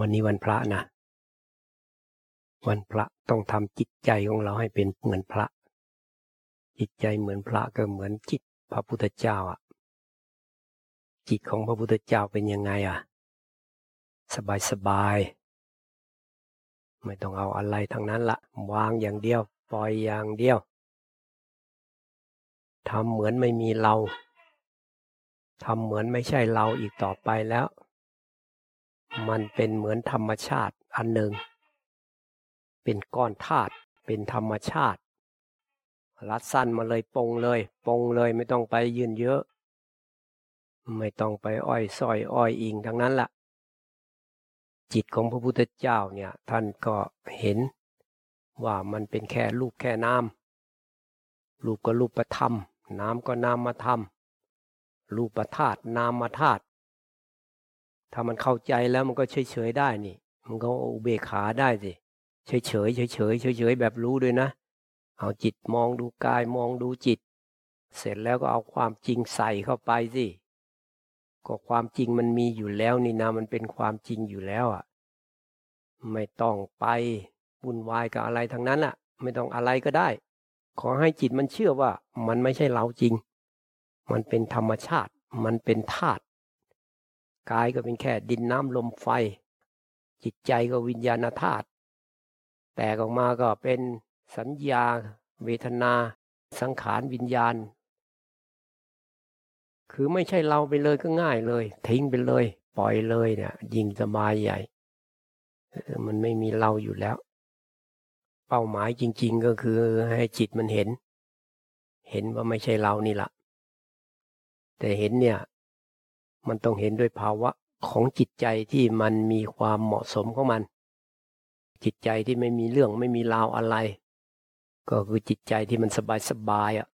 วันนี้วันพระนะ วันพระต้องทำจิตใจของเราให้เป็นเหมือนพระ จิตใจเหมือนพระก็เหมือนจิตพระพุทธเจ้าอะ จิตของพระพุทธเจ้าเป็นยังไงอะ สบายสบาย ไม่ต้องเอาอะไรทั้งนั้นละวางอย่างเดียว ปล่อยอย่างเดียวทำเหมือนไม่มีเราทำเหมือนไม่ใช่เราอีกต่อไปแล้ว มันเป็นเหมือนธรรมชาติอันหนึ่ง เป็นก้อนธาตุเป็นธรรมชาติ รัดสั้นมาเลยปงเลยปงเลยไม่ต้องไปยืนเยอะ ไม่ต้องไปอ้อยส้อยอ้อยอิงทั้งนั้นละ่ะ จิตของพระพุทธเจ้าเนี่ยท่านก็เห็นว่ามันเป็นแค่รูปแค่น้ำรูปก็รูปประธรรม น้ำก็น้ำมาทำรูปธาตุนามธาตุ ถ้ามันเข้าใจแล้วมันก็เฉยเฉยได้นี่ มันก็อุเบกขาได้สิเฉยเฉยเฉยเฉยเฉยเฉยแบบรู้ด้วยนะ เอาจิตมองดูกายมองดูจิต เสร็จแล้วก็เอาความจริงใส่เข้าไปสิก็ความจริงมันมีอยู่แล้วนี่นะมันเป็นความจริงอยู่แล้วอะ ไม่ต้องไปวุ่นวายกับอะไรทั้งนั้นอะ ไม่ต้องอะไรก็ได้ ขอให้จิตมันเชื่อว่า มันไม่ใช่เราจริง มันเป็นธรรมชาติ มันเป็นธาตุ กายก็เป็นแค่ดินน้ำลมไฟ จิตใจก็วิญญาณธาตุแตกออกมาก็เป็นสัญญา เวทนา สังขารวิญญาณ คือไม่ใช่เราไปเลยก็ง่ายเลย ทิ้งไปเลย ปล่อยเลยเนี่ยยิงสบายใหญ่ มันไม่มีเราอยู่แล้ว เป้าหมายจริง ๆ ก็คือให้จิตมันเห็น เห็นว่าไม่ใช่เรานี่ละแต่เห็นเนี่ย มันต้องเห็นด้วยภาวะของจิตใจที่มันมีความเหมาะสมของมัน จิตใจที่ไม่มีเรื่องไม่มีราวอะไร ก็คือจิตใจที่มันสบายสบายอะ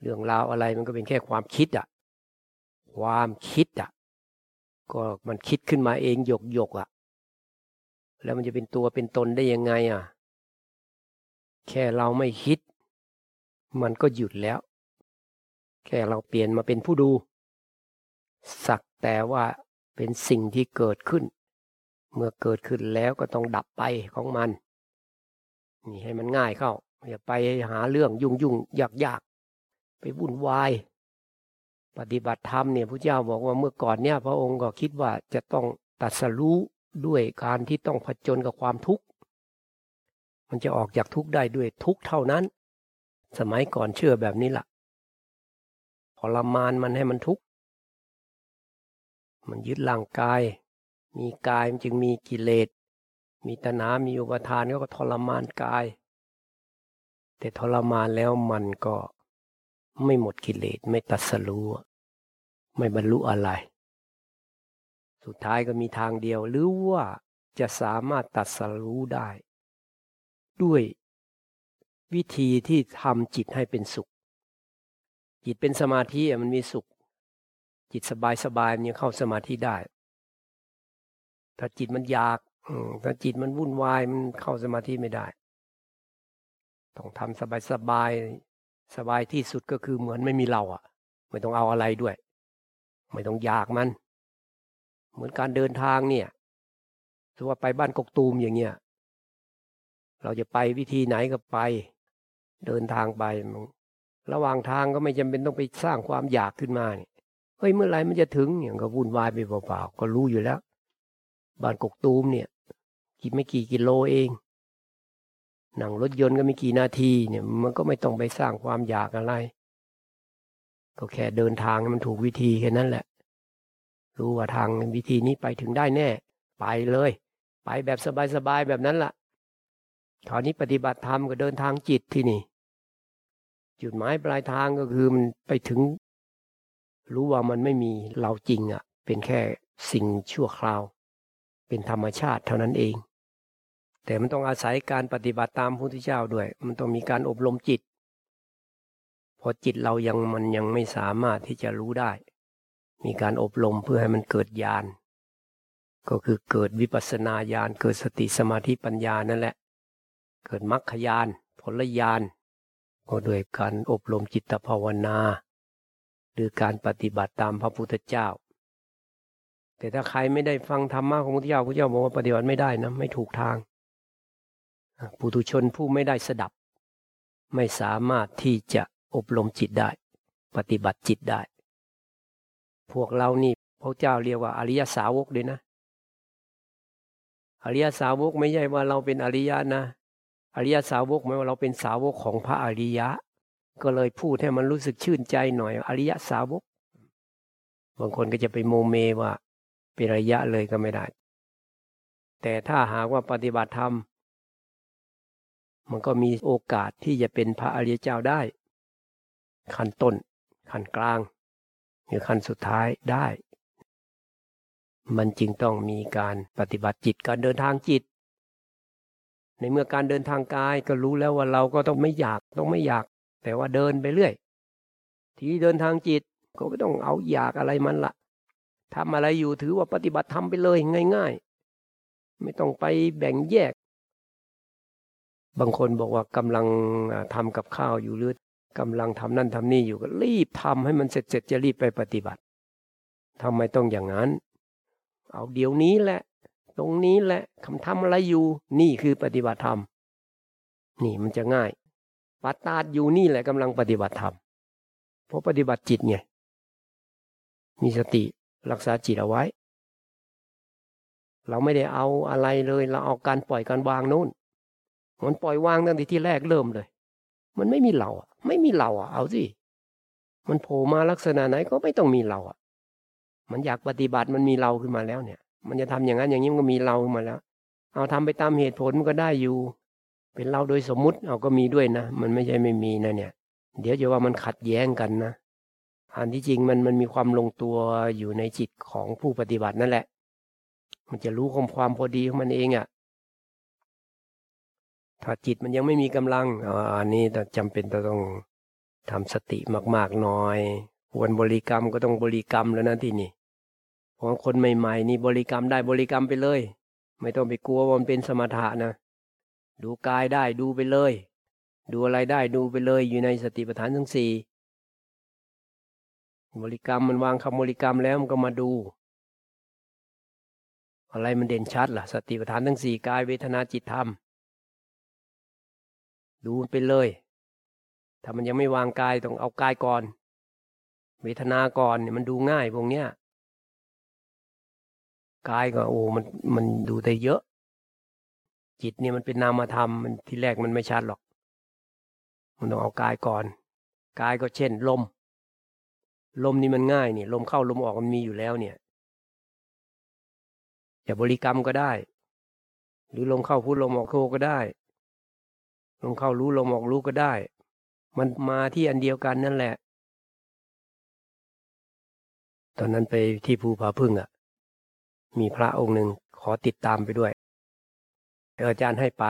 เรื่องราวอะไรมันก็เป็นแค่ความคิดอะความคิดอะก็มันคิดขึ้นมาเองหยกหยกอะแล้วมันจะเป็นตัวเป็นตนได้ยังไงอะแค่เราไม่คิด มันก็หยุดแล้ว แค่เราเปลี่ยนมาเป็นผู้ดู สักแต่ว่าเป็นสิ่งที่เกิดขึ้น เมื่อเกิดขึ้นแล้วก็ต้องดับไปของมัน นี่ให้มันง่ายเข้า อย่าไปหาเรื่องยุ่งยุ่งยากยากไปวุ่นวาย ปฏิบัติธรรมเนี่ยพระเจ้าบอกว่าเมื่อก่อนเนี่ย พระองค์ก็คิดว่าจะต้องตัดสรู้ด้วยการที่ต้องผจญกับความทุกข์ มันจะออกจากทุกข์ได้ด้วยทุกข์เท่านั้น สมัยก่อนเชื่อแบบนี้ละ่ะทรมานมันให้มันทุกข์ มันยึดร่างกาย มีกายมันจึงมีกิเลส มีตนามีอุปทานก็ทรมานกาย แต่ทรมานแล้วมันก็ไม่หมดกิเลสไม่ตัดสรู้ไม่บรรลุอะไร สุดท้ายก็มีทางเดียวหรือว่าจะสามารถตัดสรู้ได้ ด้วยวิธีที่ทำจิตให้เป็นสุข จิตเป็นสมาธิมันมีสุข จิตสบายสบายมันยังเข้าสมาธิได้ ถ้าจิตมันอยากถ้าจิตมันวุ่นวายมันเข้าสมาธิไม่ได้ ต้องทำสบายสบายสบายที่สุดก็คือเหมือนไม่มีเราอะ ไม่ต้องเอาอะไรด้วย ไม่ต้องอยากมัน เหมือนการเดินทางเนี่ยสมมติว่าไปบ้านกกตูมอย่างเงี้ย เราจะไปวิธีไหนก็ไป เดินทางไประหว่างทางก็ไม่จำเป็นต้องไปสร้างความอยากขึ้นมาเนี่ย เฮ้ยเมื่อไรมันจะถึงอย่างก็วุ่นวายไปเปล่าๆก็รู้อยู่แล้ว บ้านกกตูมเนี่ยกี่ไม่กี่กิโลเองนั่งรถยนต์ก็ไม่กี่นาทีเนี่ย มันก็ไม่ต้องไปสร้างความอยากอะไร ก็แค่เดินทางมันถูกวิธีแค่นั้นแหละ รู้ว่าทางวิธีนี้ไปถึงได้แน่ ไปเลย ไปแบบสบายๆแบบนั้นละ่ะตอนนี้ปฏิบัติธรรมก็เดินทางจิตที่นี่ จุดหมายปลายทางก็คือมันไปถึง รู้ว่ามันไม่มีเราจริงอะ่ะ เป็นแค่สิ่งชั่วคราว เป็นธรรมชาติเท่านั้นเอง แต่มันต้องอาศัยการปฏิบัติตามพระพุทธเจ้าด้วย มันต้องมีการอบรมจิต พอจิตเรายังมันยังไม่สามารถที่จะรู้ได้ มีการอบรมเพื่อให้มันเกิดญาณก็คือเกิดวิปัสสนาญาณเกิดสติสมาธิปัญญานั่นแหละ เกิดมรรคญาณผลญาณก็โดยการอบรมจิตภาวนา หรือการปฏิบัติตามพระพุทธเจ้า แต่ถ้าใครไม่ได้ฟังธรรมะของพระเจ้าพระเจ้าบอกว่าปฏิบัติไม่ได้นะไม่ถูกทางปุถุชนผู้ไม่ได้สดับ ไม่สามารถที่จะอบรมจิตได้ ปฏิบัติจิตได้ พวกเรานี่พระเจ้าเรียกว่าอริยสาวกเลยนะ อริยสาวกไม่ใช่ว่าเราเป็นอริยะนะ อริยสาวกหมายว่าเราเป็นสาวกของพระอริยะ ก็เลยพูดให้มันรู้สึกชื่นใจหน่อยอริยะสาวก บางคนก็จะไปโมเมว่าเป็นอริยะเลยก็ไม่ได้ แต่ถ้าหากว่าปฏิบัติธรรม มันก็มีโอกาสที่จะเป็นพระอริยเจ้าได้ ขั้นต้น ขั้นกลาง หรือขั้นสุดท้ายได้ มันจึงต้องมีการปฏิบัติจิตการเดินทางจิต ในเมื่อการเดินทางกายก็รู้แล้วว่าเราก็ต้องไม่อยากต้องไม่อยาก แต่ว่าเดินไปเรื่อย ทีเดินทางจิตก็ไม่ต้องเอาอยากอะไรมันละทำอะไรอยู่ถือว่าปฏิบัติทำไปเลยง่าย ๆ ไม่ต้องไปแบ่งแยก บางคนบอกว่ากำลังทำกับข้าวอยู่หรือกำลังทำนั่นทำนี่อยู่ก็รีบทำให้มันเสร็จๆจะรีบไปปฏิบัติทำไมต้องอย่างนั้น เอาเดี๋ยวนี้แหละ ตรงนี้แหละคำทำอะไรอยู่ นี่คือปฏิบัติธรรม นี่มันจะง่าย ปัตตาดอยู่นี่แหละกำลังปฏิบัติธรรมเพราะปฏิบัติจิตไงมีสติรักษาจิตเอาไว้ เราไม่ได้เอาอะไรเลย เราเอาการปล่อยการวางนู่นมันปล่อยวางตั้งแต่ที่แรกเริ่มเลย มันไม่มีเราอะ ไม่มีเราอะ เอาสิมันโผล่มาลักษณะไหนก็ไม่ต้องมีเราอะ มันอยากปฏิบัติมันมีเราขึ้นมาแล้วเนี่ย มันจะทำอย่างนั้นอย่างนี้มันก็มีเราขึ้นมาแล้ว เอาทำไปตามเหตุผลมันก็ได้อยู่ เป็นเราโดยสมมุติเอาก็มีด้วยนะ มันไม่ใช่ไม่มีนะเนี่ย เดี๋ยวจะว่ามันขัดแย้งกันนะอันที่จริงมันมันมีความลงตัวอยู่ในจิตของผู้ปฏิบัตินั่นแหละ มันจะรู้ความความพอดีของมันเองอะ่ะถ้าจิตมันยังไม่มีกำลังอันนี้จำเป็นต้องทำสติมาก ๆ หน่อยควรบริกรรมก็ต้องบริกรรมแล้วนะที่นี่ของคนใหม่ ๆ นี่บริกรรมได้บริกรรมไปเลย ไม่ต้องไปกลัวว่ามันเป็นสมถะนะ ดูกายได้ดูไปเลย ดูอะไรได้ดูไปเลยอยู่ในสติปัฏฐานทั้งสี่บริกรรมมันวางคำบริกรรมแล้วมันก็มาดู อะไรมันเด่นชัดล่ะ สติปัฏฐานทั้งสี่กายเวทนาจิตธรรม ดูไปเลย ถ้ามันยังไม่วางกายต้องเอากายก่อน เวทนาก่อนเนี่ยมันดูง่ายพวกเนี้ยกายก็โอ้มันมันดูได้เยอะ จิตเนี่ยมันเป็นนามธรรมมันที่แรกมันไม่ชัดหรอก มันต้องเอากายก่อน กายก็เช่น ลม ลมนี่มันง่ายเนี่ยลมเข้าลมออกมันมีอยู่แล้วเนี่ยจะบริกรรมก็ได้ หรือลมเข้าพูดลมออกโคก็ได้ ลมเข้ารู้ลมออกรู้ก็ได้ มันมาที่อันเดียวกันนั่นแหละ ตอนนั้นไปที่ภูผาพึ่งอะ่ะ มีพระองค์หนึ่งขอติดตามไปด้วย อาจารย์ให้ไป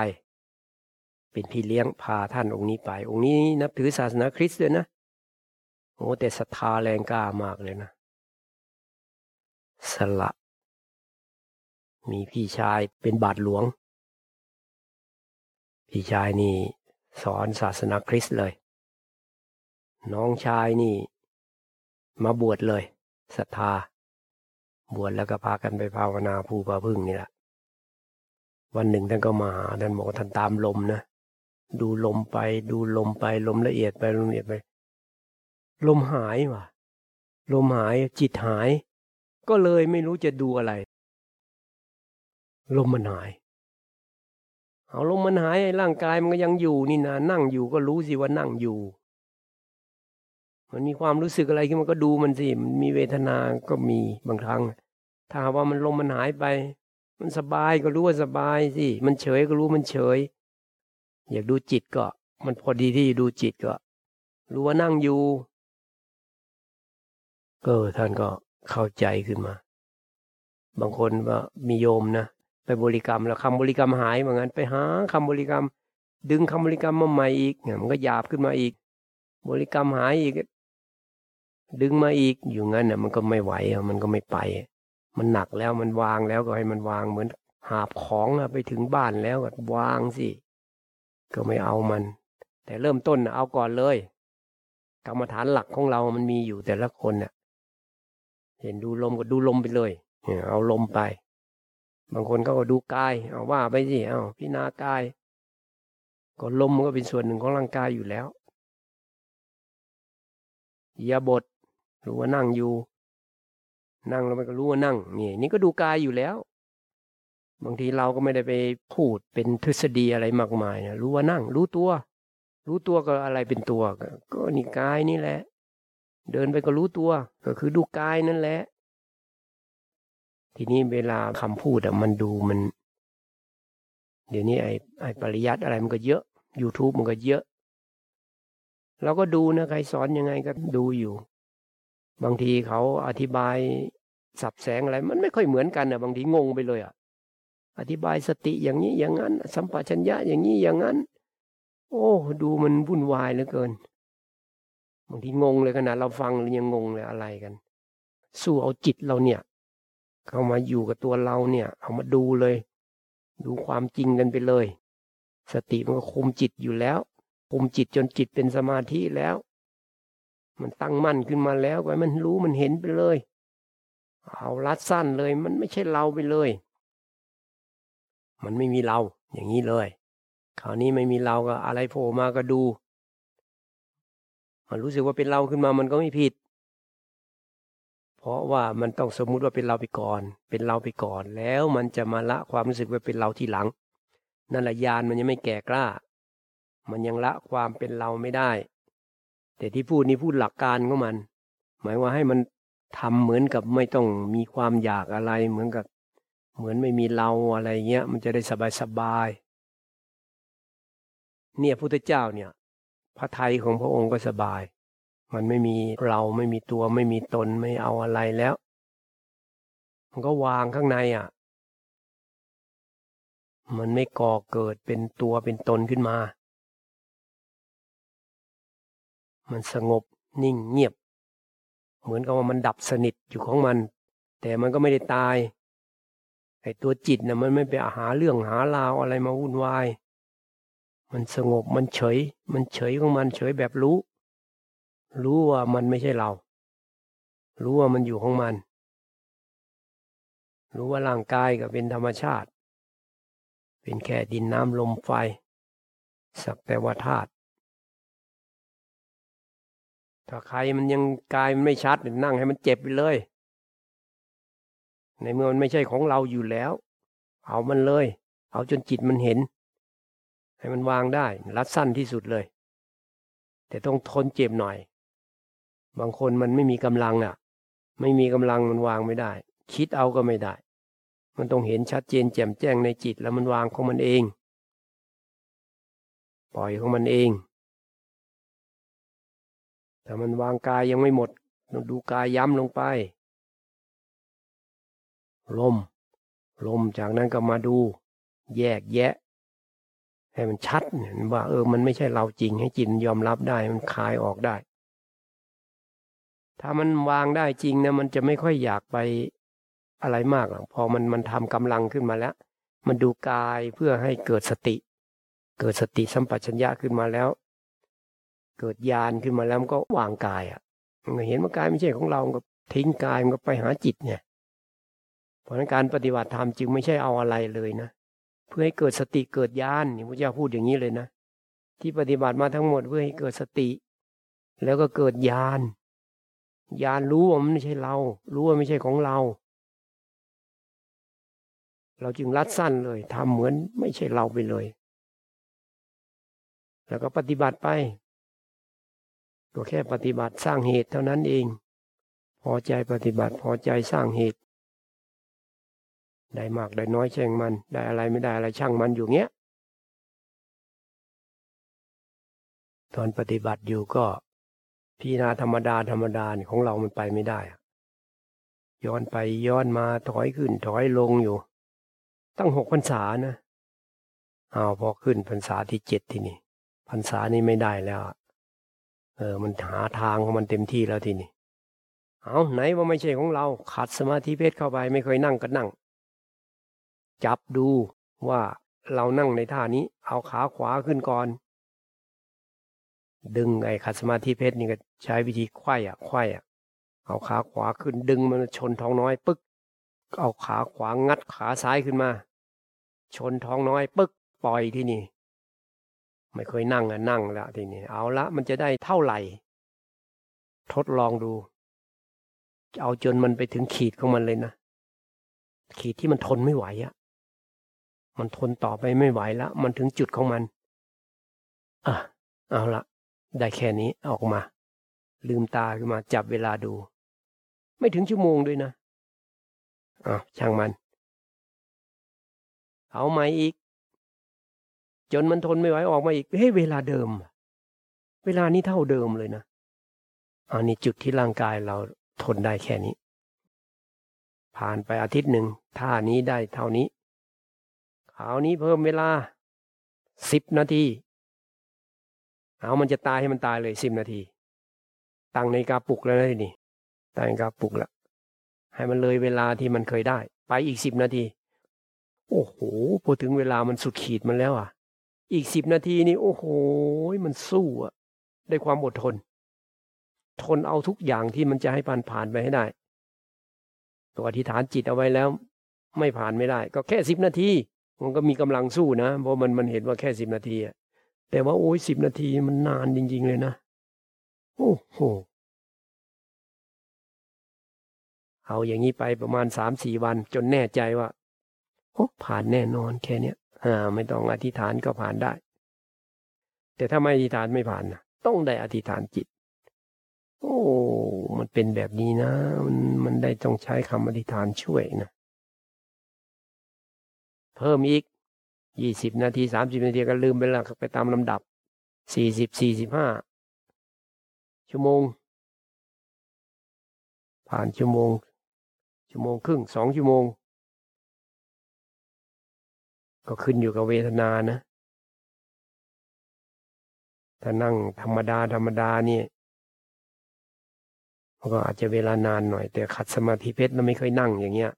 เป็นพี่เลี้ยงพาท่านองค์นี้ไป องค์นี้นับถือศาสนาคริสต์ด้วยนะโอ้แต่ศรัทธาแรงกล้ามากเลยนะ สละ มีพี่ชายเป็นบาทหลวง พี่ชายนี่สอนศาสนาคริสต์เลย น้องชายนี่ มาบวชเลยศรัทธา บวชแล้วก็พากันไปภาวนาภูปาพึ่งนี่แหละ วันหนึ่งท่านก็มาหาท่านบอกท่านตามลมนะดูลมไปดูลมไปลมละเอียดไปลมละเอียดไป ลมหายว่ะ ลมหายจิตหาย ก็เลยไม่รู้จะดูอะไร ลมมันหาย เอาลมมันหายร่างกายมันก็ยังอยู่นี่นะนั่งอยู่ก็รู้สิว่านั่งอยู่ มันมีความรู้สึกอะไรขึ้นมันก็ดูมันสิมันมีเวทนาก็มีบางครั้ง ถ้าว่ามันลมมันหายไป มันสบายก็รู้ว่าสบายสิ มันเฉยก็รู้มันเฉย อยากดูจิตก็ มันพอดีที่ดูจิตก็ รู้ว่านั่งอยู่ ก็ท่านก็เข้าใจขึ้นมา บางคนว่ามีโยมนะไปบริกรรมแล้วคำบริกรรมหายเหมือนกันไปหาคำบริกรรม ดึงคำบริกรรมมาใหม่อีกเนี่ยมันก็หยาบขึ้นมาอีก บริกรรมหายอีก ดึงมาอีกอยู่งั้นน่ะ มันก็ไม่ไหวมันก็ไม่ไป มันหนักแล้วมันวางแล้วก็ให้มันวางเหมือนหาบของไปถึงบ้านแล้วก็วางสิก็ไม่เอามัน แต่เริ่มต้นเอาก่อนเลย กรรมฐานหลักของเรามันมีอยู่แต่ละคนเน่ะ เห็นดูลมก็ดูลมไปเลยเอาลมไป บางคนก็ดูกาย เอาว่าไปสิเอาพินากาย ก็ลมก็เป็นส่วนหนึ่งของร่างกายอยู่แล้วยาบทหรู้ว่านั่งอยู่ นั่งแล้วมันก็รู้ว่านั่งนี่นี่ก็ดูกายอยู่แล้ว บางทีเราก็ไม่ได้ไปพูดเป็นทฤษฎีอะไรมากมายนะรู้ว่านั่ง รู้ตัว รู้ตัวก็อะไรเป็นตัว ก็นี่กายนี่แหละ เดินไปก็รู้ตัว ก็คือดูกายนั่นแหละ ทีนี้เวลาคำพูดอะมันดูมัน เดี๋ยวนี้ไอ้ไอ้ปริยัติอะไรมันก็เยอะ YouTube มันก็เยอะเราก็ดูนะใครสอนยังไงก็ดูอยู่ บางทีเขาอธิบายสับแสงอะไร มันไม่ค่อยเหมือนกันนะบางทีงงไปเลยอะ อธิบายสติอย่างนี้อย่างนั้น สัมปชัญญะอย่างนี้อย่างนั้น โอ้ดูมันวุ่นวายเหลือเกิน บางทีงงเลยขนาดเราฟังยังงงเลยอะไรกัน สู้เอาจิตเราเนี่ย เข้ามาอยู่กับตัวเราเนี่ย เอามาดูเลย ดูความจริงกันไปเลย สติมันก็คุมจิตอยู่แล้วคุมจิตจนจิตเป็นสมาธิแล้ว มันตั้งมั่นขึ้นมาแล้วไว้มันรู้มันเห็นไปเลย เอารัดสั้นเลย มันไม่ใช่เราไปเลย มันไม่มีเรา อย่างนี้เลย คราวนี้ไม่มีเราก็อะไรโผล่มาก็ดู มันรู้สึกว่าเป็นเราขึ้นมามันก็ไม่ผิด เพราะว่ามันต้องสมมุติว่าเป็นเราไปก่อน เป็นเราไปก่อน แล้วมันจะมาละความรู้สึกว่าเป็นเราทีหลัง นั่นแหละยานมันยังไม่แก่กล้า มันยังละความเป็นเราไม่ได้ แต่ที่พูดนี้พูดหลักการของมัน หมายว่าให้มันทำเหมือนกับไม่ต้องมีความอยากอะไร เหมือนกับ เหมือนไม่มีเราอะไรเงี้ย มันจะได้สบายสบายเนี่ยพุทธเจ้าเนี่ย พระไทยของพระองค์ก็สบาย มันไม่มีเราไม่มีตัวไม่มีตนไม่เอาอะไรแล้ว มันก็วางข้างในอะ มันไม่ก่อเกิดเป็นตัวเป็นตนขึ้นมา มันสงบนิ่งเงียบ เหมือนกับว่ามันดับสนิทอยู่ของมัน แต่มันก็ไม่ได้ตายไอ้ตัวจิตนะ่ะมันไม่ไปหาเรื่องหาราวอะไรมาวุ่นวาย มันสงบมันเฉย มันเฉยของมันเฉยแบบรู้ รู้ว่ามันไม่ใช่เรา รู้ว่ามันอยู่ของมัน รู้ว่าร่างกายก็เป็นธรรมชาติ เป็นแค่ดินน้ำลมไฟ สักแต่ว่าธาตุ ถ้าใครมันยังกายมันไม่ชัดนั่งให้มันเจ็บไปเลย ในเมื่อมันไม่ใช่ของเราอยู่แล้ว เอามันเลย เอาจนจิตมันเห็น ให้มันวางได้ รัดสั้นที่สุดเลย แต่ต้องทนเจ็บหน่อย บางคนมันไม่มีกำลังอะ ไม่มีกำลังมันวางไม่ได้ คิดเอาก็ไม่ได้ มันต้องเห็นชัดเจนแจ่มแจ้งในจิตแล้วมันวางของมันเอง ปล่อยของมันเอง แต่มันวางกายยังไม่หมดต้องดูกายย้ำลงไป ลม ลมจากนั้นก็มาดู แยกแยะ ให้มันชัดเนี่ยว่าเออมันไม่ใช่เราจริงให้จิตยอมรับได้มันคลายออกได้ ถ้ามันวางได้จริงนะมันจะไม่ค่อยอยากไปอะไรมากหรอกพอมันมันทำกำลังขึ้นมาแล้ว มันดูกายเพื่อให้เกิดสติ เกิดสติสัมปชัญญะขึ้นมาแล้ว เกิดญาณขึ้นมาแล้วมันก็วางกายอะเห็นว่ากายไม่ใช่ของเราก็ทิ้งกายมันก็ไปหาจิตเนี่ยเพราะนั้นการปฏิบัติธรรมจึงไม่ใช่เอาอะไรเลยนะ เพื่อให้เกิดสติเกิดญาณนี่พระเจ้าพูดอย่างนี้เลยนะ ที่ปฏิบัติมาทั้งหมดเพื่อให้เกิดสติ แล้วก็เกิดญาณญาณรู้ว่ามันไม่ใช่เรา รู้ว่าไม่ใช่ของเรา เราจึงรัดสั้นเลยทำเหมือนไม่ใช่เราไปเลย แล้วก็ปฏิบัติไป ก็แค่ปฏิบัติสร้างเหตุเท่านั้นเอง พอใจปฏิบัติพอใจสร้างเหตุ ได้มากได้น้อยแช่งมัน ได้อะไรไม่ได้อะไรช่างมันอยู่เงี้ย ตอนปฏิบัติอยู่ก็พิจารณาธรรมดาธรรมดาของเรามันไปไม่ได้ ย้อนไปย้อนมาถอยขึ้นถอยลงอยู่ ตั้งหกพรรษานะเอาพอขึ้นพรรษาที่เจ็ดที่นี่พรรษานี้ไม่ได้แล้ว ออมันหาทางของมันเต็มที่แล้วทีนี้เอาไหนว่าไม่ใช่ของเราขัดสมาธิเพชรเข้าไปไม่เคยนั่งก็นั่ง จับดูว่าเรานั่งในท่านี้ เอาขาขวาขึ้นก่อน ดึงไอ้ขัดสมาธิเพชรนี่ก็ใช้วิธีไขว้อะไขว้อะเอาขาขวาขึ้นดึงมันชนท้องน้อย ปึ๊ก เอาขาขวางัดขาซ้ายขึ้นมา ชนท้องน้อย ปึ๊ก ปล่อยที่นี่ ไม่เคยนั่งอะนั่งละทีนี้เอาละมันจะได้เท่าไหร่ ทดลองดู เอาจนมันไปถึงขีดของมันเลยนะขีดที่มันทนไม่ไหวอะมันทนต่อไปไม่ไหวแล้วมันถึงจุดของมันอะเอาละได้แค่นี้ออกมา ลืมตาขึ้นมาจับเวลาดู ไม่ถึงชั่วโมงด้วยนะอะช่างมัน เอาใหม่อีก จนมันทนไม่ไหวออกมาอีกเฮ้ยเวลาเดิม เวลานี้เท่าเดิมเลยนะอันนี้จุดที่ร่างกายเราทนได้แค่นี้ ผ่านไปอาทิตย์หนึ่งท่านี้ได้เท่านี้คราวนี้เพิ่มเวลาสิบนาทีเอามันจะตายให้มันตายเลยสิบนาที ตั้งในกาปลุกแล้วนะทีนี่ตั้งในกาปลุกแล้วให้มันเลยเวลาที่มันเคยได้ ไปอีกสิบนาที โอ้โหพอถึงเวลามันสุดขีดมันแล้วอะ อีกสิบนาทีนี่โอ้โหมันสู้อะได้ความอดทน ทนเอาทุกอย่างที่มันจะให้ผ่านผ่านไปให้ได้ตัวอธิษฐานจิตเอาไว้แล้ว ไม่ผ่านไม่ได้ ก็แค่สิบนาทีมันก็มีกำลังสู้นะเพราะมันมันเห็นว่าแค่สิบนาทีอะแต่ว่าโอ้ยสิบนาทีมันนานจริง ๆ เลยนะโอ้โหเอาอย่างนี้ไปประมาณสามสี่วันจนแน่ใจว่าโอ้ผ่านแน่นอนแค่เนี้ย อ่าไม่ต้องอธิษฐานก็ผ่านได้ แต่ถ้าไม่อธิษฐานไม่ผ่านนะต้องได้อธิษฐานจิต โอ้ มันเป็นแบบนี้นะ มันมันได้ต้องใช้คำอธิษฐานช่วยนะ เพิ่มอีกยี่สิบนาทีสามสิบนาทีก็ลืมไปแล้วไปตามลำดับสี่สิบสี่สิบห้าชั่วโมง ผ่านชั่วโมง ชั่วโมงครึ่งสองชั่วโมง ก็ขึ้นอยู่กับเวทนานะ ถ้านั่งธรรมดาธรรมดาเนี่ยก็อาจจะเวลานานหน่อย แต่ขัดสมาธิเพชรเราไม่เคยนั่งอย่างเงี้ย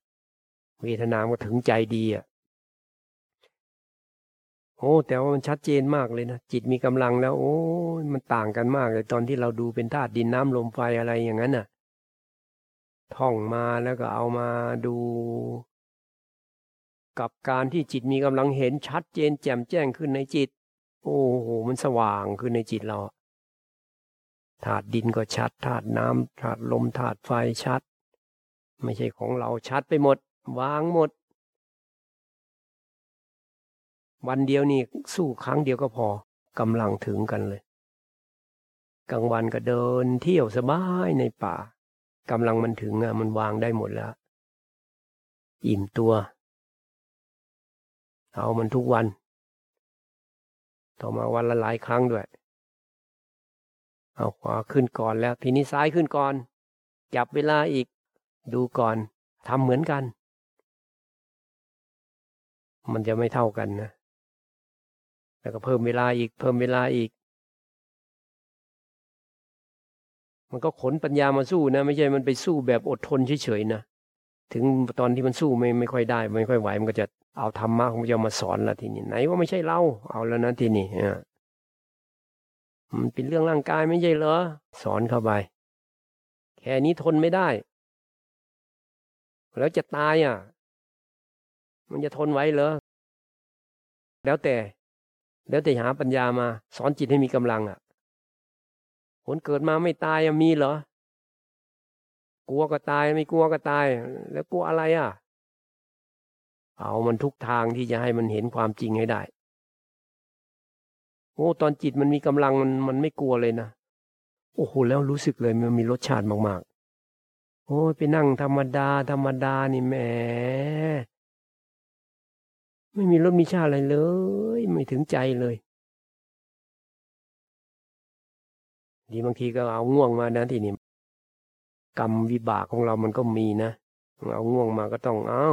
เวทนามันถึงใจดีอะโอ้ แต่ว่ามันชัดเจนมากเลยนะ จิตมีกำลังแล้ว โอ้มันต่างกันมากเลยตอนที่เราดูเป็นธาตุดินน้ำลมไฟอะไรอย่างนั้นน่ะ ท่องมาแล้วก็เอามาดู กับการที่จิตมีกำลังเห็นชัดเจนแจ่มแจ้งขึ้นในจิต โอ้โหมันสว่างขึ้นในจิตเราธาตุดินก็ชัดธาตุน้ำธาตุลมธาตุไฟชัด ไม่ใช่ของเราชัดไปหมด วางหมด วันเดียวนี่สู้ครั้งเดียวก็พอกำลังถึงกันเลยกลางวันก็เดินเที่ยวสบายในป่ากำลังมันถึงอะมันวางได้หมดแล้ว อิ่มตัว เอามันทุกวัน ต่อมาวันละหลายครั้งด้วย เอาขวาขึ้นก่อนแล้ว ทีนี้ซ้ายขึ้นก่อน จับเวลาอีก ดูก่อนทำเหมือนกัน มันจะไม่เท่ากันนะ แล้วก็เพิ่มเวลาอีก เพิ่มเวลาอีก มันก็ขนปัญญามาสู้นะ ไม่ใช่มันไปสู้แบบอดทนเฉยๆนะ ถึงตอนที่มันสู้ไม่ไม่ค่อยได้ ไม่ค่อยไหวมันก็จะ เอาธรรมะของพระเจ้ามาสอนละทีนี้ไหนว่าไม่ใช่เราเอาแล้วนะทีนี้อ่มันเป็นเรื่องร่างกายไม่ใช่เหรอ สอนเข้าไป แค่นี้ทนไม่ได้ แล้วจะตายอะ มันจะทนไหวเหรอ แล้วแต่ แล้วแต่หาปัญญามา สอนจิตให้มีกำลังอะผลเกิดมาไม่ตายมีเหรอ กลัวก็ตายไม่กลัวก็ตาย แล้วกลัวอะไรอะ เอามันทุกทางที่จะให้มันเห็นความจริงให้ได้ โอ้ตอนจิตมันมีกำลังมันมันไม่กลัวเลยนะโอ้โหแล้วรู้สึกเลยมันมีรสชาติมากๆ โอ้ไปนั่งธรรมดา ธรรมดานี่แหมไม่มีรสมีชาอะไรเลย ไม่ถึงใจเลยดีบางทีก็เอาง่วงมานะทีนี้กรรมวิบากของเรามันก็มีนะ เอาง่วงมาก็ต้องเอา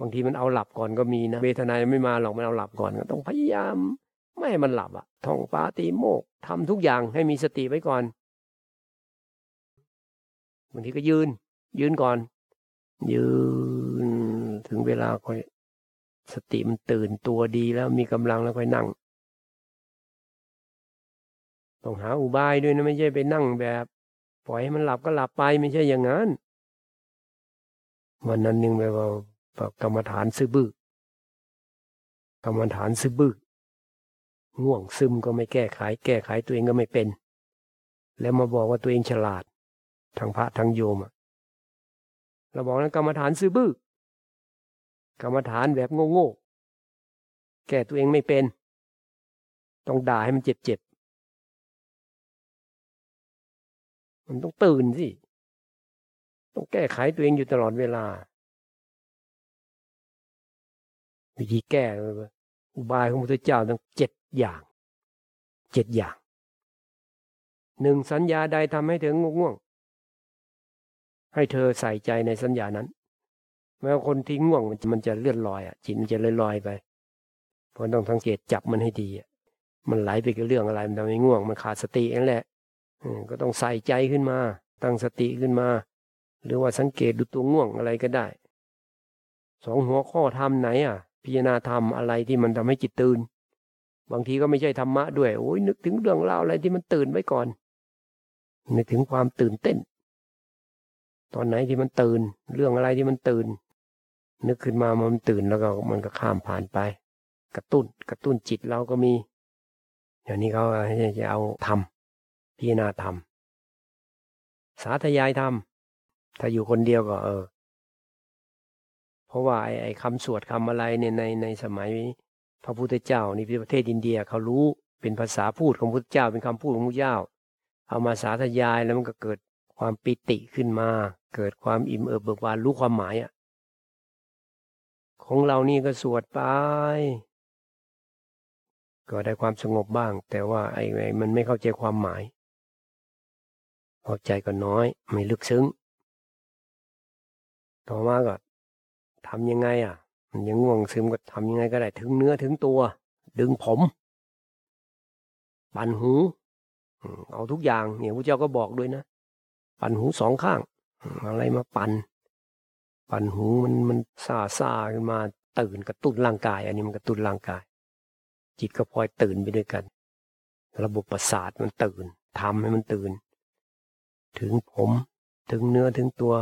บางทีมันเอาหลับก่อนก็มีนะเวทนาไม่มาหรอกมันเอาหลับก่อนก็ต้องพยายาม ไม่ให้มันหลับอะท่องปาติโมกทำทุกอย่างให้มีสติไว้ก่อนบางทีก็ยืน ยืนก่อน ยืนถึงเวลาค่อยสติมันตื่นตัวดีแล้วมีกำลังแล้วค่อยนั่งต้องหาอุบายด้วยนะไม่ใช่ไปนั่งแบบ ปล่อยให้มันหลับก็หลับไปไม่ใช่อย่างนั้นวันนั้นนึงไปว่า กรรมฐานซื้อบื้อกรรมฐานซื้อบื้อง่วงซึมก็ไม่แก้ไขแก้ไขตัวเองก็ไม่เป็น แล้วมาบอกว่าตัวเองฉลาดทางพระทางโยมเราบอกนั้นกรรมฐานซื้อบื้อกรรมฐานแบบโง่ๆแก้ตัวเองไม่เป็น ต้องด่าให้มันเจ็บๆมันต้องตื่นสิต้องแก้ไขตัวเองอยู่ตลอดเวลา วิธีแก้อุบายของพระพุทธเจ้าต้งเจ็ดอย่างเจ็ดอย่างหนึ่งสัญญาใดทำให้เธอง่วง ให้เธอใส่ใจในสัญญานั้นแม้คนที่ง่วงมันจะเลื่อนลอยอะจิตมันจะเลื่อยลอยไปเพราะต้องสังเกตจับมันให้ดีอะมันไหลไปกับเรื่องอะไรมันทำให้ง่วงมันขาดสติเองแหละก็ต้องใส่ใจขึ้นมา ตั้งสติขึ้นมา หรือว่าสังเกตดูตัวง่วงอะไรก็ได้สองหัวข้อทำไหนอะ พิจารณาทำอะไรที่มันทำให้จิตตื่น บางทีก็ไม่ใช่ธรรมะด้วยโอ้ยนึกถึงเรื่องราวอะไรที่มันตื่นไว้ก่อน นึกถึงความตื่นเต้น ตอนไหนที่มันตื่น เรื่องอะไรที่มันตื่น นึกขึ้นมามันตื่นแล้วก็มันก็ข้ามผ่านไป กระตุ้นกระตุ้นจิตเราก็มีอย่างนี้เขาจะเอาทำพิจารณาทำสาธยายทำถ้าอยู่คนเดียวก็เออ ราะว่าไอ้ไอคำสวดคำอะไรเนี่ยในในสมัยพระพุทธเจ้านี่ประเทศอินเดียเขารู้เป็นภาษาพูดของพุทธเจ้าเป็นคำพูดของพระพุทธเจ้า เอามาสาธยายแล้วมันก็เกิดความปิติขึ้นมา เกิดความอิ่มเอิบเบิกบานรู้ความหมายอะของเรานี่ก็สวดไป ก็ได้ความสงบบ้าง แต่ว่าไอ้ไอ้มันไม่เข้าใจความหมายพอใจก็น้อย ไม่ลึกซึ้ง ต่อมาก็ ทำยังไงอะ มันยังง่วงซึมก็ทำยังไงก็ได้ถึงเนื้อถึงตัว ดึงผม ปั่นหู เอาทุกอย่างเนี่ยพระเจ้าก็บอกด้วยนะ ปั่นหูสองข้าง อะไรมาปั่น ปั่นหูมันมันซาซาขึ้นมาตื่นกระตุ้นร่างกาย อันนี้มันกระตุ้นร่างกาย จิตก็พลอยตื่นไปด้วยกัน ระบบประสาทมันตื่นทำให้มันตื่น ถึงผมถึงเนื้อถึงตัว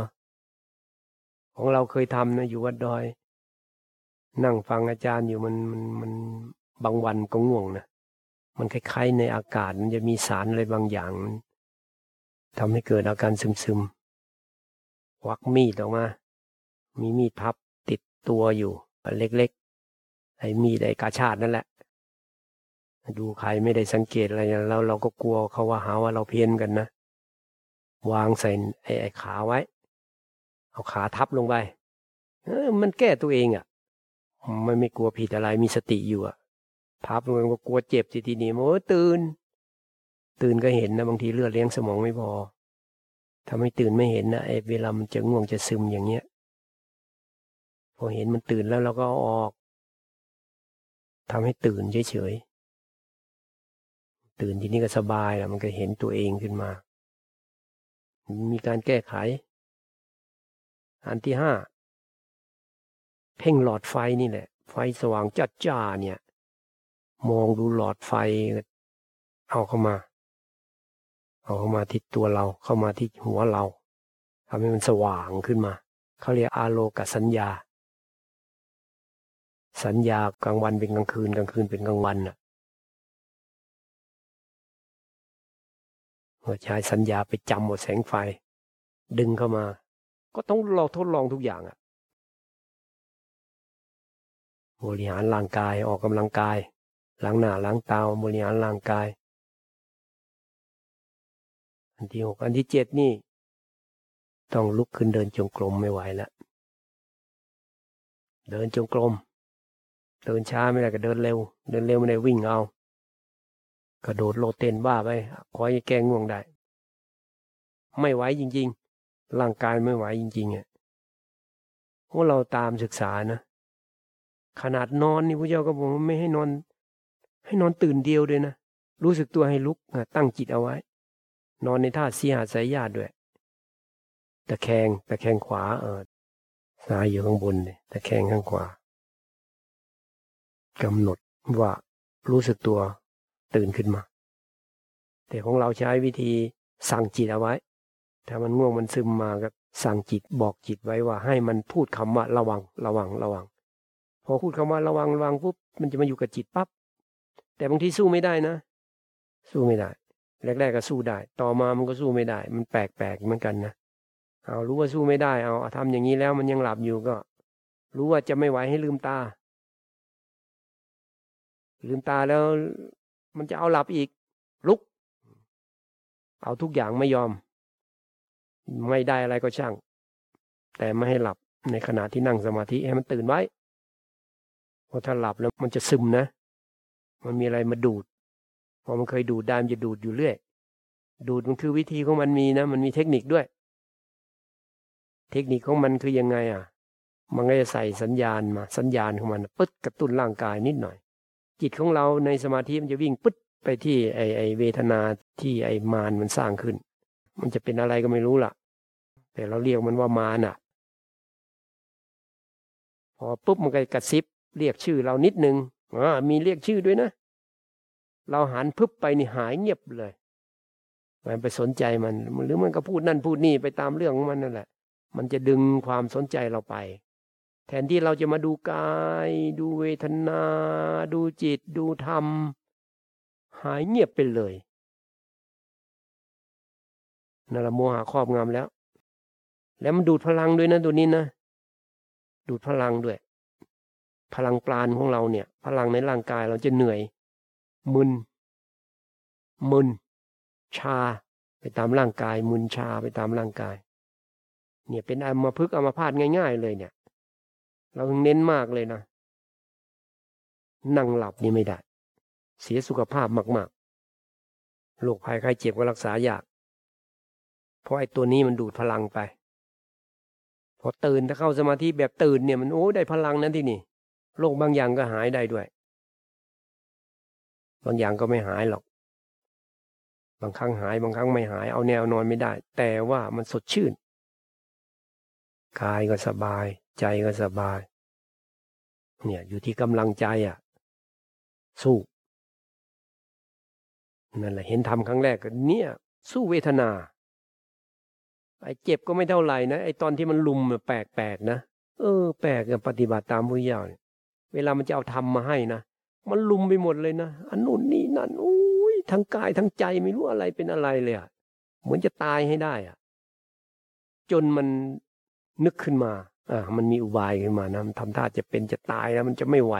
ของเราเคยทำนะอยู่วัดดอย นั่งฟังอาจารย์อยู่มันมันมันบางวันก็ง่วงนะมันคล้ายๆในอากาศมันจะมีสารอะไรบางอย่างทำให้เกิดอาการซึมๆวักมีดออกมา มีมีดพับติดตัวอยู่เล็กๆไอ้มีดไอ้กาชาดนั่นแหละ ดูใครไม่ได้สังเกตอะไรแล้วเราก็กลัวเขาว่าหาว่าเราเพี้ยนกันนะ วางใส่ไอ้ไอ้ขาไว้ เอาขาทับลงไปเออมันแก้ตัวเองอะ่ะ มันไม่กลัวผิดอะไรมีสติอยู่อะ่ะพับลงก็กลัวเจ็บทีนี้โอ้ตื่น ตื่นก็เห็นนะบางทีเลือดเลี้ยงสมองไม่พอถ้าไม่ตื่นไม่เห็นนะไอ้เวลามันจะง่วงจะซึมอย่างเงี้ย พอเห็นมันตื่นแล้วเราก็อออกทำให้ตื่นเฉยๆตื่นทีนี้ก็สบายแล้วมันก็เห็นตัวเองขึ้นมา มีการแก้ไข อันที่ห้าเพ่งหลอดไฟนี่แหละ ไฟสว่างจัดจ้าเนี่ย มองดูหลอดไฟ เอาเข้ามา เอาเข้ามาที่ตัวเราเข้ามาที่หัวเราทำให้มันสว่างขึ้นมา เขาเรียกอาโลกสัญญา สัญญากลางวันเป็นกลางคืนกลางคืนเป็นกลางวันน่ะเมื่อใช้สัญญาไปจำหมดแสงไฟ ดึงเข้ามา ก็ต้องเราทดลองทุกอย่างอะบริหารร่างกายออกกำลังกายล้างหน้าล้างตาบริหารร่างกาย อันที่หกอันที่เจ็ดนี่ ต้องลุกขึ้นเดินจงกรมไม่ไหวแล้วเดินจงกรมเดินช้าไม่ได้ก็เดินเร็ว เดินเร็วไม่ได้วิ่งเอากระโดดโลเต้นบ้าไปคอยแก้ง่วงได้ ไม่ไหวจริงๆ ร่างกายไม่ไหวจริงๆอะพวกเราตามศึกษานะขนาดนอนนี่พระเจ้าก็บอกว่าไม่ให้นอน ให้นอนตื่นเดียวเลยนะรู้สึกตัวให้ลุกตั้งจิตเอาไว้ นอนในท่าเสียหาสายญาติด้วยตะแคงตะแคงขวาเออสายอยู่ข้างบนเลยตะแคงข้างขวากำหนดว่ารู้สึกตัวตื่นขึ้นมา แต่ของเราใช้วิธีสั่งจิตเอาไว้ ถ้ามันง่วงมันซึมมาก็สั่งจิตบอกจิตไว้ว่า ให้มันพูดคำว่าระวังระวังระวัง พอพูดคำว่าระวังระวังปุ๊บมันจะมาอยู่กับจิตปั๊บแต่บางทีสู้ไม่ได้นะ สู้ไม่ได้ แรกๆก็สู้ได้ ต่อมามันก็สู้ไม่ได้ มันแปลกๆเหมือนกันนะเอารู้ว่าสู้ไม่ได้เอาทำอย่างนี้แล้วมันยังหลับอยู่ก็ รู้ว่าจะไม่ไหวให้ลืมตา ลืมตาแล้ว มันจะเอาหลับอีก ลุก เอาทุกอย่างไม่ยอม ไม่ได้อะไรก็ช่าง แต่ไม่ให้หลับในขณะที่นั่งสมาธิให้มันตื่นไว้เพราะถ้าหลับแล้วมันจะซึมนะ มันมีอะไรมาดูด พอมันเคยดูดได้มันจะดูดอยู่เรื่อย ดูดมันคือวิธีของมันมีนะ มันมีเทคนิคด้วย เทคนิคของมันคือยังไงอะ มันก็จะใส่สัญญาณมา สัญญาณของมันปึ๊ดกระตุ้นร่างกายนิดหน่อย จิตของเราในสมาธิมันจะวิ่งปึ๊ดไปที่ไอไอเวทนาที่ไอมานมันสร้างขึ้น มันจะเป็นอะไรก็ไม่รู้ล่ะ แต่เราเรียกมันว่ามาน่ะ พอปุ๊บมันก็กระซิบ เรียกชื่อเรานิดนึงอ่ามีเรียกชื่อด้วยนะ เราหันพึบไปนี่หายเงียบเลยมันไปสนใจมัน หรือมันก็พูดนั่นพูดนี่ไปตามเรื่องของมันนั่นแหละ มันจะดึงความสนใจเราไป แทนที่เราจะมาดูกาย ดูเวทนา ดูจิต ดูธรรม หายเงียบไปเลย นั่นละโมหะครอบงำแล้ว แล้วมันดูดพลังด้วยนะตัวนี้นะ ดูดพลังด้วย พลังปราณของเราเนี่ย พลังในร่างกายเราจะเหนื่อย มึน มึน ชาไปตามร่างกาย มึนชาไปตามร่างกาย เนี่ยเป็นอัมาพึกอัมาพาดง่าย ๆ เลยเนี่ย เราเน้นมากเลยนะ นั่งหลับนี่ไม่ได้ เสียสุขภาพมาก ๆ โรคภัยไข้เจ็บก็รักษายาก เพราะไอ้ตัวนี้มันดูดพลังไป พอตื่นถ้าเข้าสมาธิแบบตื่นเนี่ยมันโอ้ได้พลังนั้นที่นี่โรคบางอย่างก็หายได้ด้วย บางอย่างก็ไม่หายหรอก บางครั้งหายบางครั้งไม่หายเอาแนวนอนไม่ได้ แต่ว่ามันสดชื่นกายก็สบาย ใจก็สบาย เนี่ยอยู่ที่กำลังใจอะ สู้นั่นแหละเห็นทำครั้งแรกเนี่ย สู้เวทนา ไอ้เจ็บก็ไม่เท่าไหร่นะไอ้ตอนที่มันลุมแปลกๆนะเออ แปลกปฏิบัติตามพุทธเจ้าเนี่ยเวลามันจะเอาทำมาให้นะมันลุมไปหมดเลยนะอันนู้นนี่นั่นอุ้ยทั้งกายทั้งใจไม่รู้อะไรเป็นอะไรเลยอะเหมือนจะตายให้ได้อะจนมันนึกขึ้นมาอ่ามันมีอุบายขึ้นมานะมันทำท่าจะเป็นจะตายแล้วมันจะไม่ไหว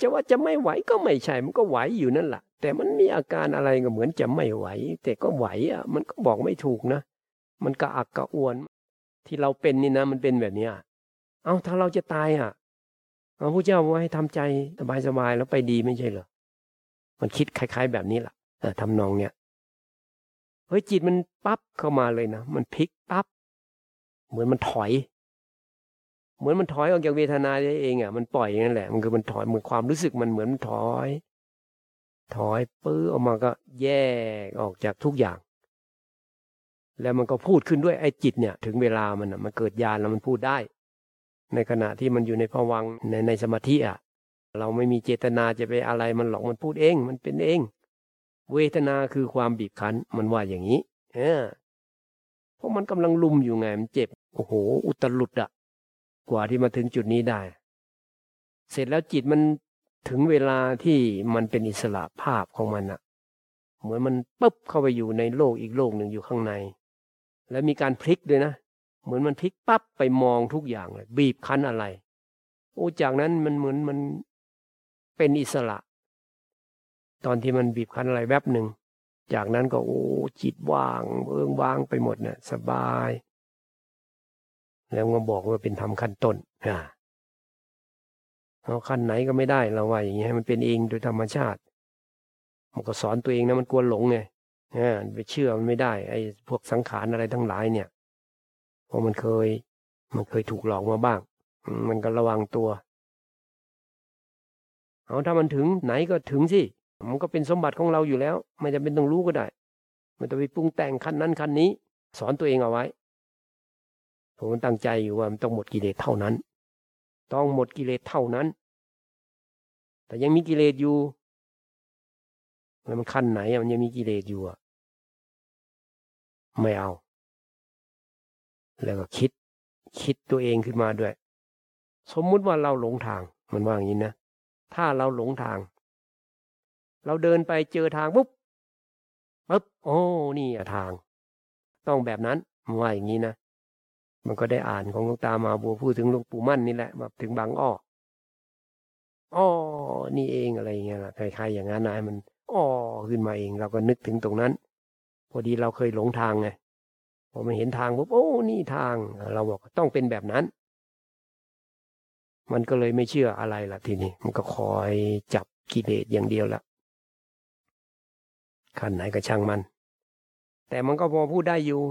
จะว่าจะไม่ไหวก็ไม่ใช่มันก็ไหวอยู่นั่นแหละแต่มันมีอาการอะไรก็เหมือนจะไม่ไหว แต่ก็ไหวอะ มันก็บอกไม่ถูกนะ มันกระอักกระอ่วน ที่เราเป็นนี่นะ มันเป็นแบบนี้เอาถ้าเราจะตายอะพระพุทธเจ้าไว่าให้ทำใจสบายๆแล้วไปดีไม่ใช่เหรอมันคิดคล้าย ๆ แบบนี้แหละทำนองเนี้ยเฮ้ยจิตมันปั๊บเข้ามาเลยนะมันพลิกปั๊บเหมือนมันถอย เหมือนมันถอยออกจากเวทนาได้เองอะมันปล่อยอย่างนั้นแหละ มันคือมันถอยเหมือนความรู้สึกมันเหมือนมันถอย ถอยปื้อออกมาก็แยกออกจากทุกอย่าง แล้วมันก็พูดขึ้นด้วยไอ้จิตเนี่ย ถึงเวลามันมันเกิดญาณแล้วมันพูดได้ ในขณะที่มันอยู่ในภวังในในสมาธิอะเราไม่มีเจตนาจะไปอะไรมันหลอกมันพูดเอง มันเป็นเอง เวทนาคือความบีบคั้นมันว่าอย่างนี้เออเพราะมันกำลังลุมอยู่ไงมันเจ็บโอ้โห อุตลุดอะกว่าที่มาถึงจุดนี้ได้ เสร็จแล้วจิตมันถึงเวลาที่มันเป็นอิสระภาพของมันอะเหมือนมันปุ๊บเข้าไปอยู่ในโลกอีกโลกหนึ่งอยู่ข้างใน แล้วมีการพลิกด้วยนะ เหมือนมันพลิกปั๊บไปมองทุกอย่างเลย บีบคั้นอะไร โอ้จากนั้นมันเหมือนมันเป็นอิสระ ตอนที่มันบีบคั้นอะไรแวบหนึ่ง จากนั้นก็โอ้จิตว่างเอื้องว่างไปหมดเนะ่ยสบาย แล้วมาบอกว่าเป็นธรรมขั้นต้นอ่าเอาขั้นไหนก็ไม่ได้เราว่าอย่างนี้ให้มันเป็นเองโดยธรรมชาติ มันก็สอนตัวเองนะมันกลัวหลงไง ไปเชื่อมันไม่ได้ ไอ้พวกสังขารอะไรทั้งหลายเนี่ยเพราะมันเคย มันเคยถูกหลอกมาบ้าง มันก็ระวังตัว เอาถ้ามันถึงไหนก็ถึงสิ มันก็เป็นสมบัติของเราอยู่แล้ว ไม่จำเป็นต้องรู้ก็ได้ไม่ต้องไปปรุงแต่งขั้นนั้นขั้นนี้ สอนตัวเองเอาไว้ผมตั้งใจอยู่ว่ามันต้องหมดกิเลสเท่านั้น ต้องหมดกิเลสเท่านั้น แต่ยังมีกิเลสอยู่แล้วมันขั้นไหนมันยังมีกิเลสอยู่อะ ไม่เอา แล้วก็คิด คิดตัวเองขึ้นมาด้วย สมมุติว่าเราหลงทาง มันว่าอย่างนี้นะ ถ้าเราหลงทาง เราเดินไปเจอทางปุ๊บปุ๊บโอ้นี่อะทาง ต้องแบบนั้นมันว่าอย่างนี้นะมันก็ได้อ่านของหลวงตามาบัวพูดถึงหลวงปู่มั่นนี่แหละมาถึงบางอ้ออ๋อนี่เองอะไรเงี้ยนะคล้ายๆอย่างนั้นนะมันอ๋อขึ้นมาเอง เราก็นึกถึงตรงนั้น พอดีเราเคยหลงทางไงพอมาเห็นทางปุ๊บโอ้นี่ทาง เราบอกต้องเป็นแบบนั้น มันก็เลยไม่เชื่ออะไรละทีนี้มันก็คอยจับกิเลสอย่างเดียวละขั้นไหนก็ช่างมัน แต่มันก็พอพูดได้อยู่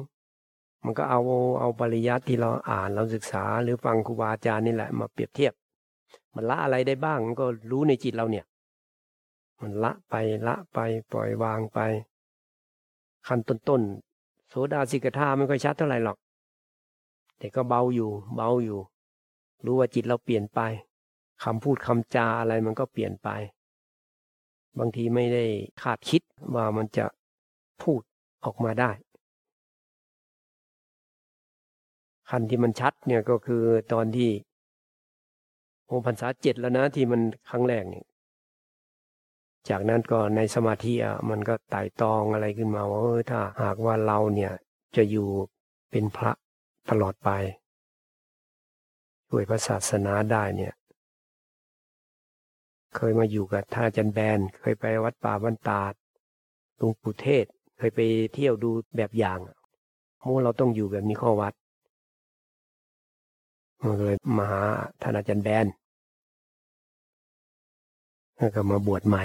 มันก็เอาเอาปริยัติที่เราอ่านเราศึกษา หรือฟังครูบาอาจารย์นี่แหละมาเปรียบเทียบ มันละอะไรได้บ้างมันก็รู้ในจิตเราเนี่ย มันละไปละไปปล่อยวางไป ขั้นต้นๆโสดาสิกธาไม่ค่อยชัดเท่าไหร่หรอก แต่ก็เบาอยู่ เบาอยู่ รู้ว่าจิตเราเปลี่ยนไปคำพูดคำจาอะไรมันก็เปลี่ยนไป บางทีไม่ได้คาดคิดว่ามันจะพูดออกมาได้คันที่มันชัดเนี่ยก็คือตอนที่โอพรรษาเจ็ดแล้วนะที่มันครั้งแรกเนี่ย จากนั้นก็ในสมาธิอะมันก็ไต่ตองอะไรขึ้นมาว่าถ้าหากว่าเราเนี่ยจะอยู่เป็นพระตลอดไปด้วยพระศาสนาได้เนี่ย เคยมาอยู่กับท่าจันแบน เคยไปวัดป่าบันตาดลุงปู่เทศ เคยไปเที่ยวดูแบบอย่างโอ้เราต้องอยู่แบบนี้ข้อวัดมันเลยมาหาท่านอาจารย์แบนแล้วก็มาบวชใหม่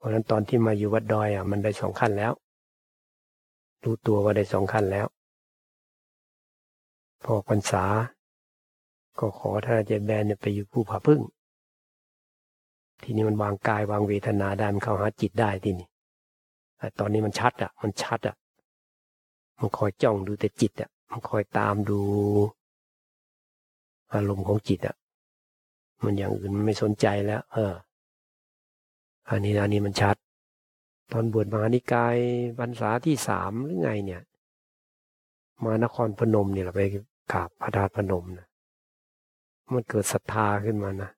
เพราะนั้นตอนที่มาอยู่วัดดอยอะมันได้สองขั้นแล้ว รู้ตัวว่าได้สองขั้นแล้ว พอพรรษา ก็ขอท่านอาจารย์แบนเนี่ยไปอยู่ผู้ผาพึ่ง ทีนี้มันวางกายวางเวทนาได้มันเข้าหาจิตได้ทีนี้แต่ตอนนี้มันชัดอะ มันชัดอะ มันคอยจ้องดูแต่จิตอะ มันคอยตามดู อารมณ์ของจิตอะ มันอย่างอื่นมันไม่สนใจแล้ว เออ อันนี้อันนี้มันชัด ตอนบวชมหานิกายพรรษาที่สามหรือไงเนี่ย มานครพนมเนี่ยเราไปกราบพระธาตุพนมนะมันเกิดศรัทธาขึ้นมานะ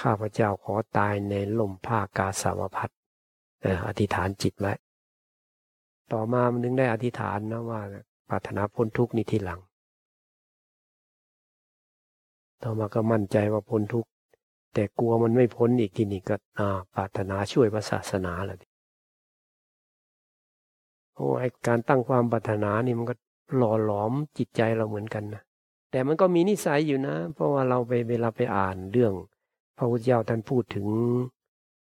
ข้าพเจ้าขอตายในลมผ้ากาสาวพัดอธิษฐานจิตไว้ต่อมามันนึงได้อธิษฐานนะว่าปรารถนาพ้นทุกข์นี่ทีหลัง ต่อมาก็มั่นใจว่าพ้นทุกข์ แต่กลัวมันไม่พ้นอีกทีนี้ก็ปรารถนาช่วยพระศาสนาแหละโอ้ไอการตั้งความปรารถนานี่มันก็หล่อหลอมจิตใจเราเหมือนกันนะแต่มันก็มีนิสัยอยู่นะ เพราะว่าเราไปเวลาไปอ่านเรื่อง พระพุทธเจ้าท่านพูดถึง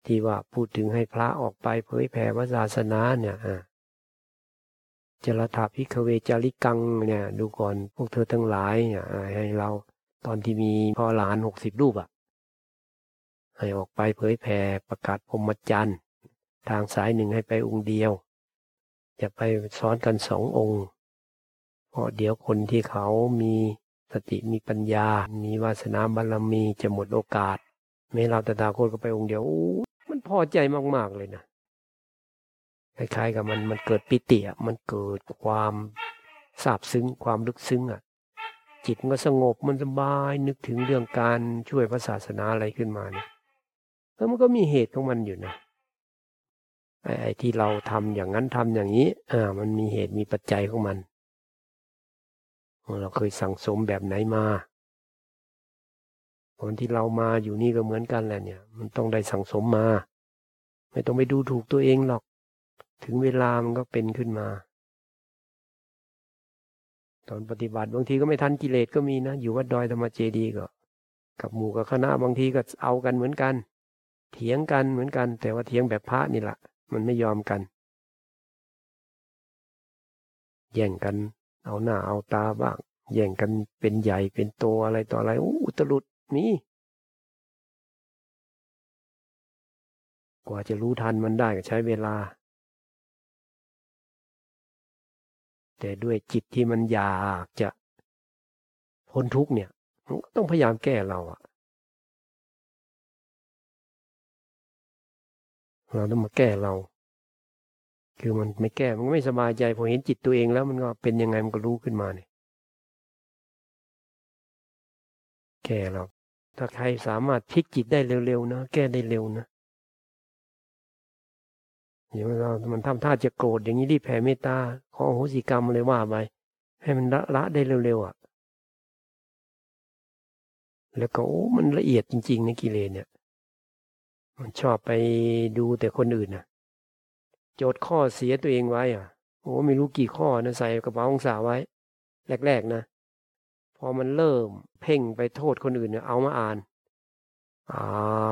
ที่ว่าพูดถึงให้พระออกไปเผยแผ่พระศาสนาเนี่ยอ่าจรถาพิกเวจาริกังเนี่ย ดูก่อนพวกเธอทั้งหลายเนี่ยให้เราตอนที่มีพ่อหลานหกสิบรูปอะ ให้ออกไปเผยแผ่ประกาศพรมจันทร์ ทางสายหนึ่งให้ไปองค์เดียวจะไปซ้อนกันสององค์ เพราะเดี๋ยวคนที่เขามีสติมีปัญญา มีวาสนาบารมีจะหมดโอกาสแม้เราตถาคตก็ไปองค์เดียวมันพอใจมากๆเลยนะคล้ายๆกับมันมันเกิดปิติอะมันเกิดความซาบซึ้งความลึกซึ้งอะ จิตมันก็สงบมันสบายนึกถึงเรื่องการช่วยพระศาสนาอะไรขึ้นมาเนี่ย แล้วมันก็มีเหตุของมันอยู่นะไอ้ที่เราทำอย่างนั้นทำอย่างนี้ อ่า มันมีเหตุมีปัจจัยของมัน เราเคยสั่งสมแบบไหนมาผลที่เรามาอยู่นี่ก็เหมือนกันแหละเนี่ย มันต้องได้สั่งสมมา ไม่ต้องไปดูถูกตัวเองหรอก ถึงเวลามันก็เป็นขึ้นมา ตอนปฏิบัติบางทีก็ไม่ทันกิเลสก็มีนะ อยู่วัดดอยธรรมเจดีก็ กับหมู่กับคณะบางทีก็เอากันเหมือนกัน เถียงกันเหมือนกัน แต่ว่าเถียงแบบพระนี่แหละมันไม่ยอมกัน แย่งกัน เอาหน้าเอาตาบ้าง แย่งกันเป็นใหญ่เป็นโตอะไรต่ออะไรอู้ตลุดนี่กว่าจะรู้ทันมันได้ก็ใช้เวลา แต่ด้วยจิตที่มันอยากจะพ้นทุกเนี่ย มันก็ต้องพยายามแก้เราอะ เราต้องมาแก้เรา คือมันไม่แก้มันไม่สบายใจพอเห็นจิตตัวเองแล้วมันก็เป็นยังไงมันก็รู้ขึ้นมาเนี่ยแก้เราถ้าใครสามารถพลิกจิตได้เร็วๆนะแก้ได้เร็วนะเดี๋ยวเรามันทำท่าจะโกรธอย่างนี้รีบแผ่เมตตาขอโหสิกรรมเลยว่าไปให้มันละละได้เร็วๆอะ แล้วก็โอ้มันละเอียดจริงๆในกิเลสเนี่ย ชอบไปดูแต่คนอื่นนะโจทย์ข้อเสียตัวเองไว้อะโอ้ไม่รู้กี่ข้อนะใส่กระเป๋าองศาไว้ แรกๆนะ พอมันเริ่มเพ่งไปโทษคนอื่นเนี่ยเอามาอ่าน อ่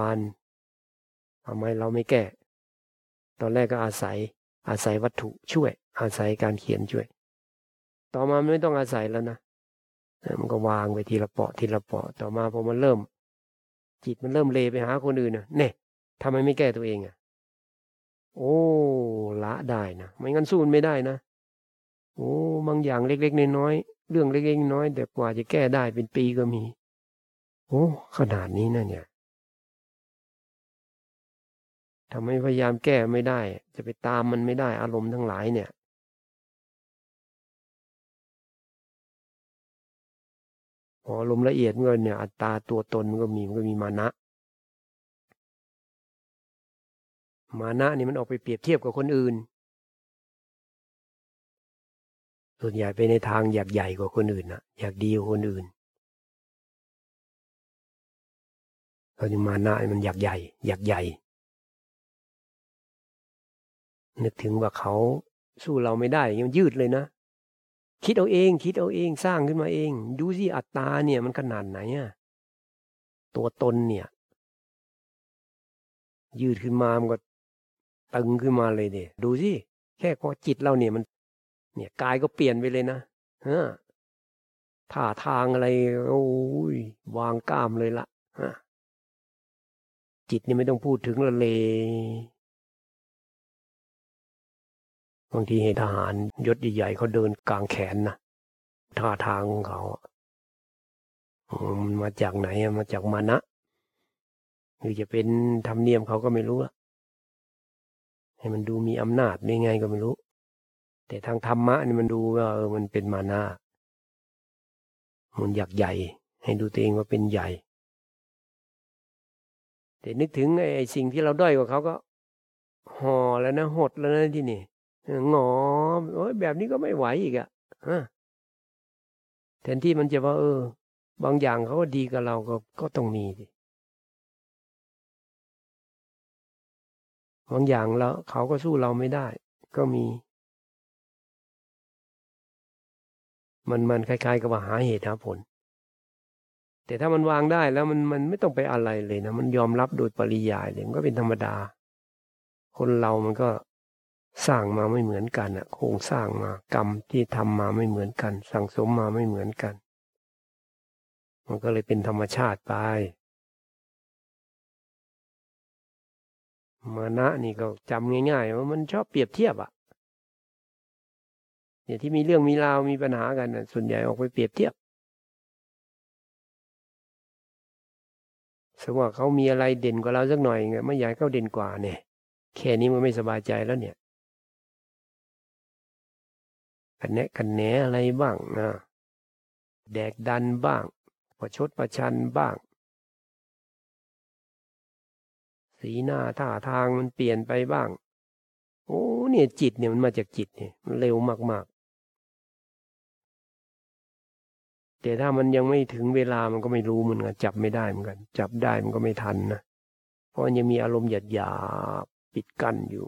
านทำไมเราไม่แก้ ตอนแรกก็อาศัย อาศัยวัตถุช่วย อาศัยการเขียนช่วย ต่อมาไม่ต้องอาศัยแล้วนะมันก็วางไปทีละเปาะทีละเปาะ ต่อมาพอมันเริ่ม จิตมันเริ่มเลไปหาคนอื่นนะเนี่ย ทำไมไม่แก้ตัวเองอะ โอ้ละได้นะไม่งั้นสู้ไม่ได้นะโอ้บางอย่างเล็กๆน้อยๆเรื่องเล็กๆน้อยแต่กว่าจะแก้ได้เป็นปีก็มี โอ้ขนาดนี้นะเนี่ยทำไมพยายามแก้ไม่ได้ จะไปตามมันไม่ได้อารมณ์ทั้งหลายเนี่ย พอลมณ์ละเอียดเงินเนี่ย อัตตาตัวตนมันก็มีมันก็มีมานะ มานะนี่มันออกไปเปรียบเทียบกับคนอื่น ส่วนใหญ่ไปในทางอยากใหญ่กว่าคนอื่นนะอยากดีกว่าคนอื่นเราจะมานะมันอยากใหญ่ อยากใหญ่ นึกถึงว่าเขาสู้เราไม่ได้ยังยืดเลยนะ คิดเอาเอง คิดเอาเองสร้างขึ้นมาเอง ดูสิอัตตาเนี่ยมันขนาดไหนอะตัวตนเนี่ย ยืดขึ้นมามันก็ ตึงขึ้นมาเลยเนี่ยดูสิแค่พอจิตเราเนี่ยมัน เนี่ยกายก็เปลี่ยนไปเลยนะฮะท่าทางอะไรโอ้ยวางกล้ามเลยละฮะจิตนี่ไม่ต้องพูดถึงละเลยบางทีเห็นทหารยศใหญ่ๆเขาเดินกลางแขนนะท่าทางของเขามันมาจากไหนมาจากมานะหรือจะเป็นธรรมเนียมเขาก็ไม่รู้ละ ให้มันดูมีอำนาจได้ไงก็ไม่รู้ แต่ทางธรรมะนี่มันดูว่าเออมันเป็นมานามันอยากใหญ่ ให้ดูตัวเองว่าเป็นใหญ่ แต่นึกถึงไอ้สิ่งที่เราด้อยกว่าเขาก็ห่อแล้วนะหดแล้วนะที่นี่งอโอ้ยแบบนี้ก็ไม่ไหวอีกอะ่ะแทนที่มันจะว่า เออ บางอย่างเขาก็ดีกับเราก็ก็ต้องมีสิ บางอย่างแล้วเขาก็สู้เราไม่ได้ ก็มี มันมันคล้ายๆ กับว่าหาเหตุหาผล แต่ถ้ามันวางได้แล้วมันมันไม่ต้องไปอะไรเลยนะมันยอมรับโดยปริยายเลยมันก็เป็นธรรมดา คนเรามันก็สร้างมาไม่เหมือนกันอะโครงสร้างมากรรมที่ทำมาไม่เหมือนกัน สั่งสมมาไม่เหมือนกัน มันก็เลยเป็นธรรมชาติไป มานะนี่ก็จำง่ายๆว่ามันชอบเปรียบเทียบอะเนี่ยที่มีเรื่องมีราวมีปัญหากันนะส่วนใหญ่ออกไปเปรียบเทียบสมมติว่าเขามีอะไรเด่นกว่าเราสักหน่อยไงไม่อยากเขาเด่นกว่าเนี่ยแค่นี้มันไม่สบายใจแล้วเนี่ยกันแนะกันแหนอะไรบ้างนะแดกดันบ้างประชดประชันบ้าง สีหน้าท่าทางมันเปลี่ยนไปบ้าง โอ้เนี่ยจิตเนี่ยมันมาจากจิตเนี่ยมันเร็วมากๆ แต่ถ้ามันยังไม่ถึงเวลามันก็ไม่รู้เหมือนกันจับไม่ได้เหมือนกัน จับได้มันก็ไม่ทันนะเพราะยังมีอารมณ์หยาดหยาปิดกั้นอยู่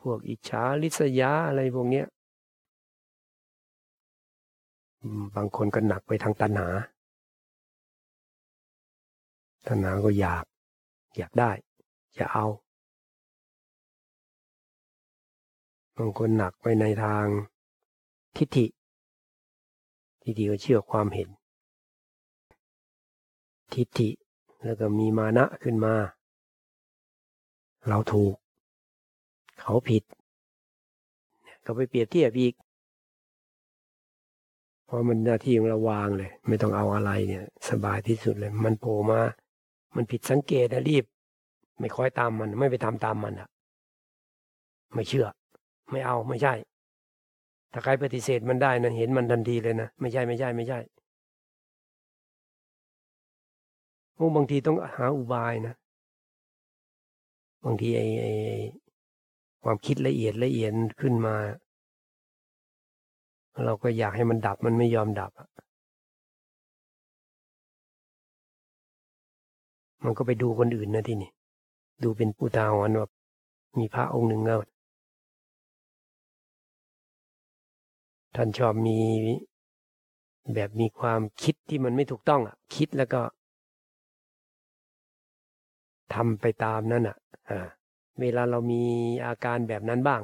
พวกอิจฉาลิษยาอะไรพวกเนี้ยบางคนก็หนักไปทางตัณหา ตัณหาก็อยาก อยากได้จะเอาบางคนหนักไปในทางทิฏฐิ ทิฏฐิก็เชื่อความเห็น ทิฏฐิแล้วก็มีมานะขึ้นมา เราถูก เขาผิด ก็ไปเปรียบเทียบอีกเพราะมันหน้าที่ของเราวางเลย ไม่ต้องเอาอะไรเนี่ย สบายที่สุดเลย มันโผล่มา มันผิดสังเกตนะรีบ ไม่คอยตามมัน ไม่ไปทำตามมันอะไม่เชื่อ ไม่เอาไม่ใช่ ถ้าใครปฏิเสธมันได้นะเห็นมันทันทีเลยนะไม่ใช่ไม่ใช่ไม่ใช่โอ้บางทีต้องหาอุบายนะ บางทีไอ้ไอ้ความคิดละเอียดละเอียดขึ้นมา เราก็อยากให้มันดับมันไม่ยอมดับ มันก็ไปดูคนอื่นนะที่นี่ ดูเป็นผู้ตาหอนว่ามีพระองค์หนึ่งเงาท่านชอบมีแบบมีความคิดที่มันไม่ถูกต้องอะ คิดแล้วก็ทำไปตามนั้นอะเวลาเรามีอาการแบบนั้นบ้าง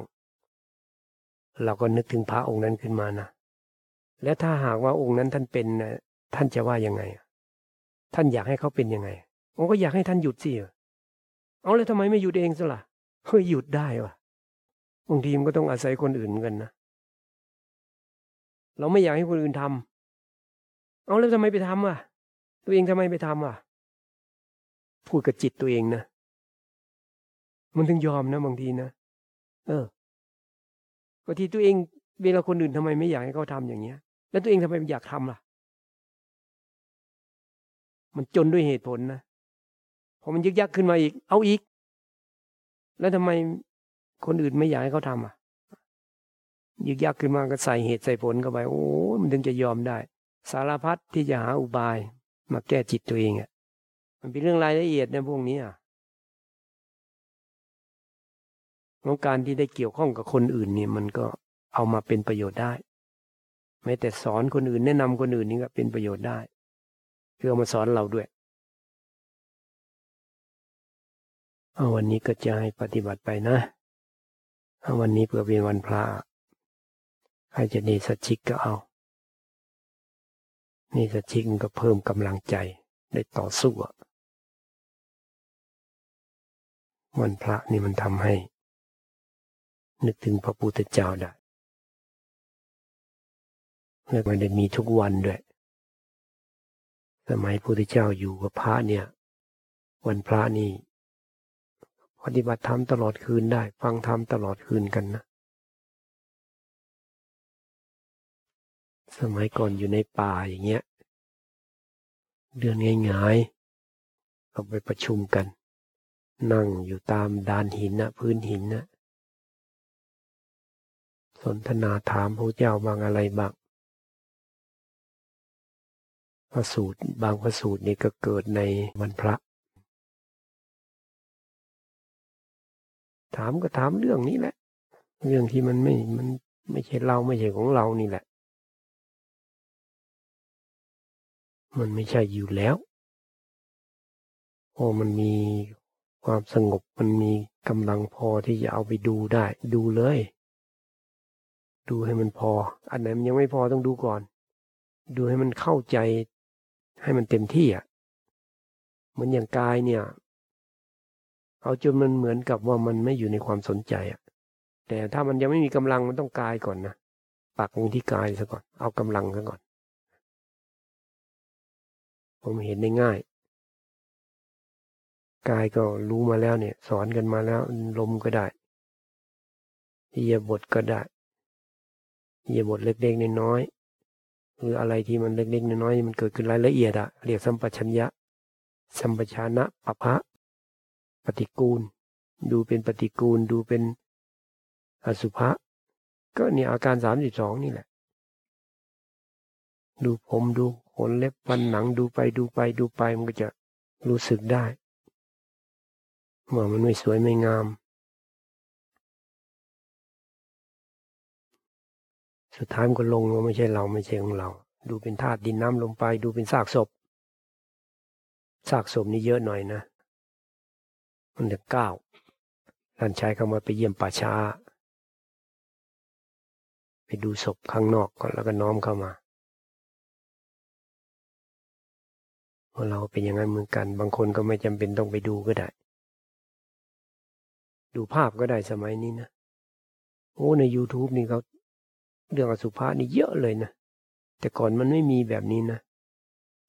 เราก็นึกถึงพระองค์นั้นขึ้นมานะแล้วถ้าหากว่าองค์นั้นท่านเป็นท่านจะว่ายังไง ท่านอยากให้เขาเป็นยังไง ผมก็อยากให้ท่านหยุดสิเอาเลยทำไมไม่หยุดเองซะล่ะเฮ้ยหยุดได้วะบางทีมันก็ต้องอาศัยคนอื่นกันนะเราไม่อยากให้คนอื่นทำเอาแล้วทำไมไปทำอะ ตัวเองทำไมไปทำอะ พูดกับจิตตัวเองนะมันถึงยอมนะบางทีนะเออก็ที่ตัวเองเวลาคนอื่นทำไมไม่อยากให้เขาทำอย่างเงี้ย แล้วตัวเองทำไมอยากทำล่ะ มันจนด้วยเหตุผลนะ พอมันยึกยักขึ้นมาอีก เอาอีก แล้วทำไมคนอื่นไม่อยากให้เขาทำอะ ยึกยักขึ้นมาก็ใส่เหตุใส่ผลเข้าไป โอ้มันถึงจะยอมได้ สารพัดที่จะหาอุบายมาแก้จิตตัวเองอะ มันเป็นเรื่องรายละเอียดในพวกนี้อะของการที่ได้เกี่ยวข้องกับคนอื่นนี่มันก็เอามาเป็นประโยชน์ได้แม้แต่สอนคนอื่นแนะนำคนอื่นนี่ก็เป็นประโยชน์ได้ เพื่อมาสอนเราด้วย เอาวันนี้ก็จะให้ปฏิบัติไปนะเอาวันนี้เพื่อเป็นวันพระใครจะเนสชิกก็เอาเนสชิกก็เพิ่มกำลังใจได้ต่อสู้วันพระนี่มันทำให้ นึกถึงพระพุทธเจ้าได้และมันได้มีทุกวันด้วย สมัยพระพุทธเจ้าอยู่กับพระเนี่ย วันพระนี่ ปฏิบัติธรรมตลอดคืนได้ ฟังธรรมตลอดคืนกันนะ สมัยก่อนอยู่ในป่าอย่างเงี้ย เดือนง่ายๆเราไปประชุมกัน นั่งอยู่ตามดานหินนะพื้นหินนะสนทนาถามพระเจ้าบางอะไรบางพระสูตรบางพระสูตรนี่ก็เกิดในวันพระ ถามก็ถามเรื่องนี้แหละ เรื่องที่มันไม่มันไม่ใช่เราไม่ใช่ของเรานี่แหละ มันไม่ใช่อยู่แล้วพอมันมีความสงบมันมีกำลังพอที่จะเอาไปดูได้ ดูเลย ดูให้มันพอ อันไหนมันยังไม่พอต้องดูก่อน ดูให้มันเข้าใจให้มันเต็มที่อะเหมือนอย่างกายเนี่ย เอาจนมันเหมือนกับว่ามันไม่อยู่ในความสนใจอะแต่ถ้ามันยังไม่มีกำลังมันต้องกายก่อนนะปักลงที่กายซะก่อน เอากำลังซะก่อน ผมเห็นได้ง่าย กายก็รู้มาแล้วเนี่ย สอนกันมาแล้ว ลมก็ได้เยียบทก็ได้เยียบทเล็กๆน้อยๆหรืออะไรที่มันเล็กๆน้อยๆมันเกิดขึ้นรายละเอียดอะเรียกสัมปชัญญะสัมปชานะปะพะ ปฏิกูล ดูเป็นปฏิกูลดูเป็นอสุภะก็เนี่ยอาการสามสิบสองนี่แหละ ดูผมดูขนเล็บฟันหนังดูไปดูไปดูไปมันก็จะรู้สึกได้เมื่อมันไม่สวยไม่งาม สุดท้ายมันก็ลงว่าไม่ใช่เราไม่ใช่ของเรา ดูเป็นธาตุดินน้ำลมไปดูเป็นซากศพซากศพนี่เยอะหน่อยนะ มันเดือนเก้าท่านชายเข้ามาไปเยี่ยมป่าช้า ไปดูศพข้างนอกก่อนแล้วก็น้อมเข้ามาว่าเราเป็นอย่างนั้นเหมือนกัน บางคนก็ไม่จำเป็นต้องไปดูก็ได้ ดูภาพก็ได้สมัยนี้นะ โอ้ ใน YouTube นี่เขาเรื่องอสุภะนี่เยอะเลยนะ แต่ก่อนมันไม่มีแบบนี้นะ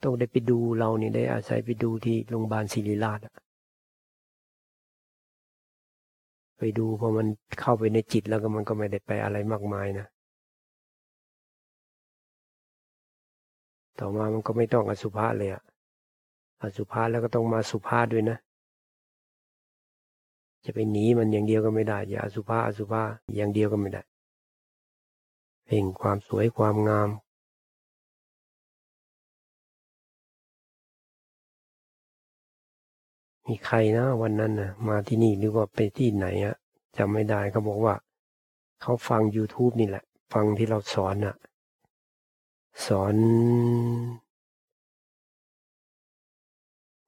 ต้องได้ไปดูเราเนี่ยได้อาศัยไปดูที่โรงพยาบาลศิริราชอะ ดูพอมันเข้าไปในจิตแล้วก็มันก็ไม่ได้ไปอะไรมากมายนะต่อมามันก็ไม่ต้องอสุภะเลยอะอสุภะแล้วก็ต้องมาสุภาษด้วยนะ จะไปหนีมันอย่างเดียวก็ไม่ได้ อย่าอสุภะอสุภะอย่างเดียวก็ไม่ได้เพ่งความสวยความงาม มีใครนะวันนั้นนะมาที่นี่หรือว่าไปที่ไหนอะจำไม่ได้เขาบอกว่า เขาฟัง YouTube นี่แหละ ฟังที่เราสอนอะสอน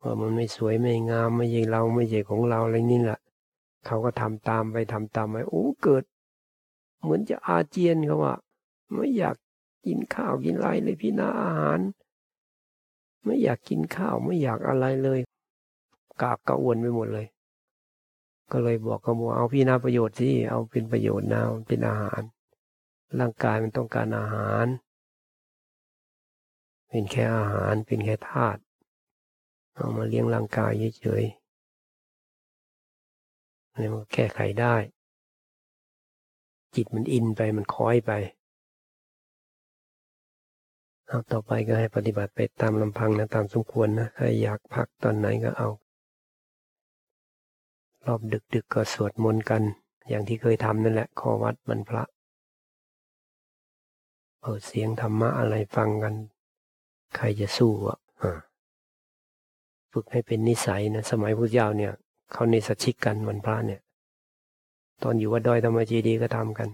ว่ามันไม่สวยไม่งามไม่ใช่เราไม่ใช่ของเราอะไรนี่แหละเขาก็ทำตามไปทำตามไปโอ้เกิด เหมือนจะอาเจียนเขาว่าไม่อยากกินข้าวกินอะไรเลยพี่นาอาหาร ไม่อยากกินข้าวไม่อยากอะไรเลย กาบกระอวนไปหมดเลย ก็เลยบอกขาบอกเอาพี่นาประโยชน์สิเอาเป็นประโยชน์นะเป็นอาหาร ร่างกายมันต้องการอาหาร เป็นแค่อาหารเป็นแค่ธาตุเอามาเลี้ยงร่างกายเฉยๆนี่มันแก้ไขได้ จิตมันอินไปมันคอยไปเอาต่อไปก็ให้ปฏิบัติไปตามลำพังนะตามสมควรนะ ถ้าอยากพักตอนไหนก็เอา รอบดึกๆกก็สวดมนต์กัน อย่างที่เคยทำนั่นแหละขอวัดมันพระเปิดเสียงธรรมะอะไรฟังกัน ใครจะสู้อะฝึกให้เป็นนิสัยนะสมัยพุทธเจ้าเนี่ย เขาในสัชิกกันวันพระเนี่ย ตอนอยู่วัดดอยธรรมจีดีก็ทำกัน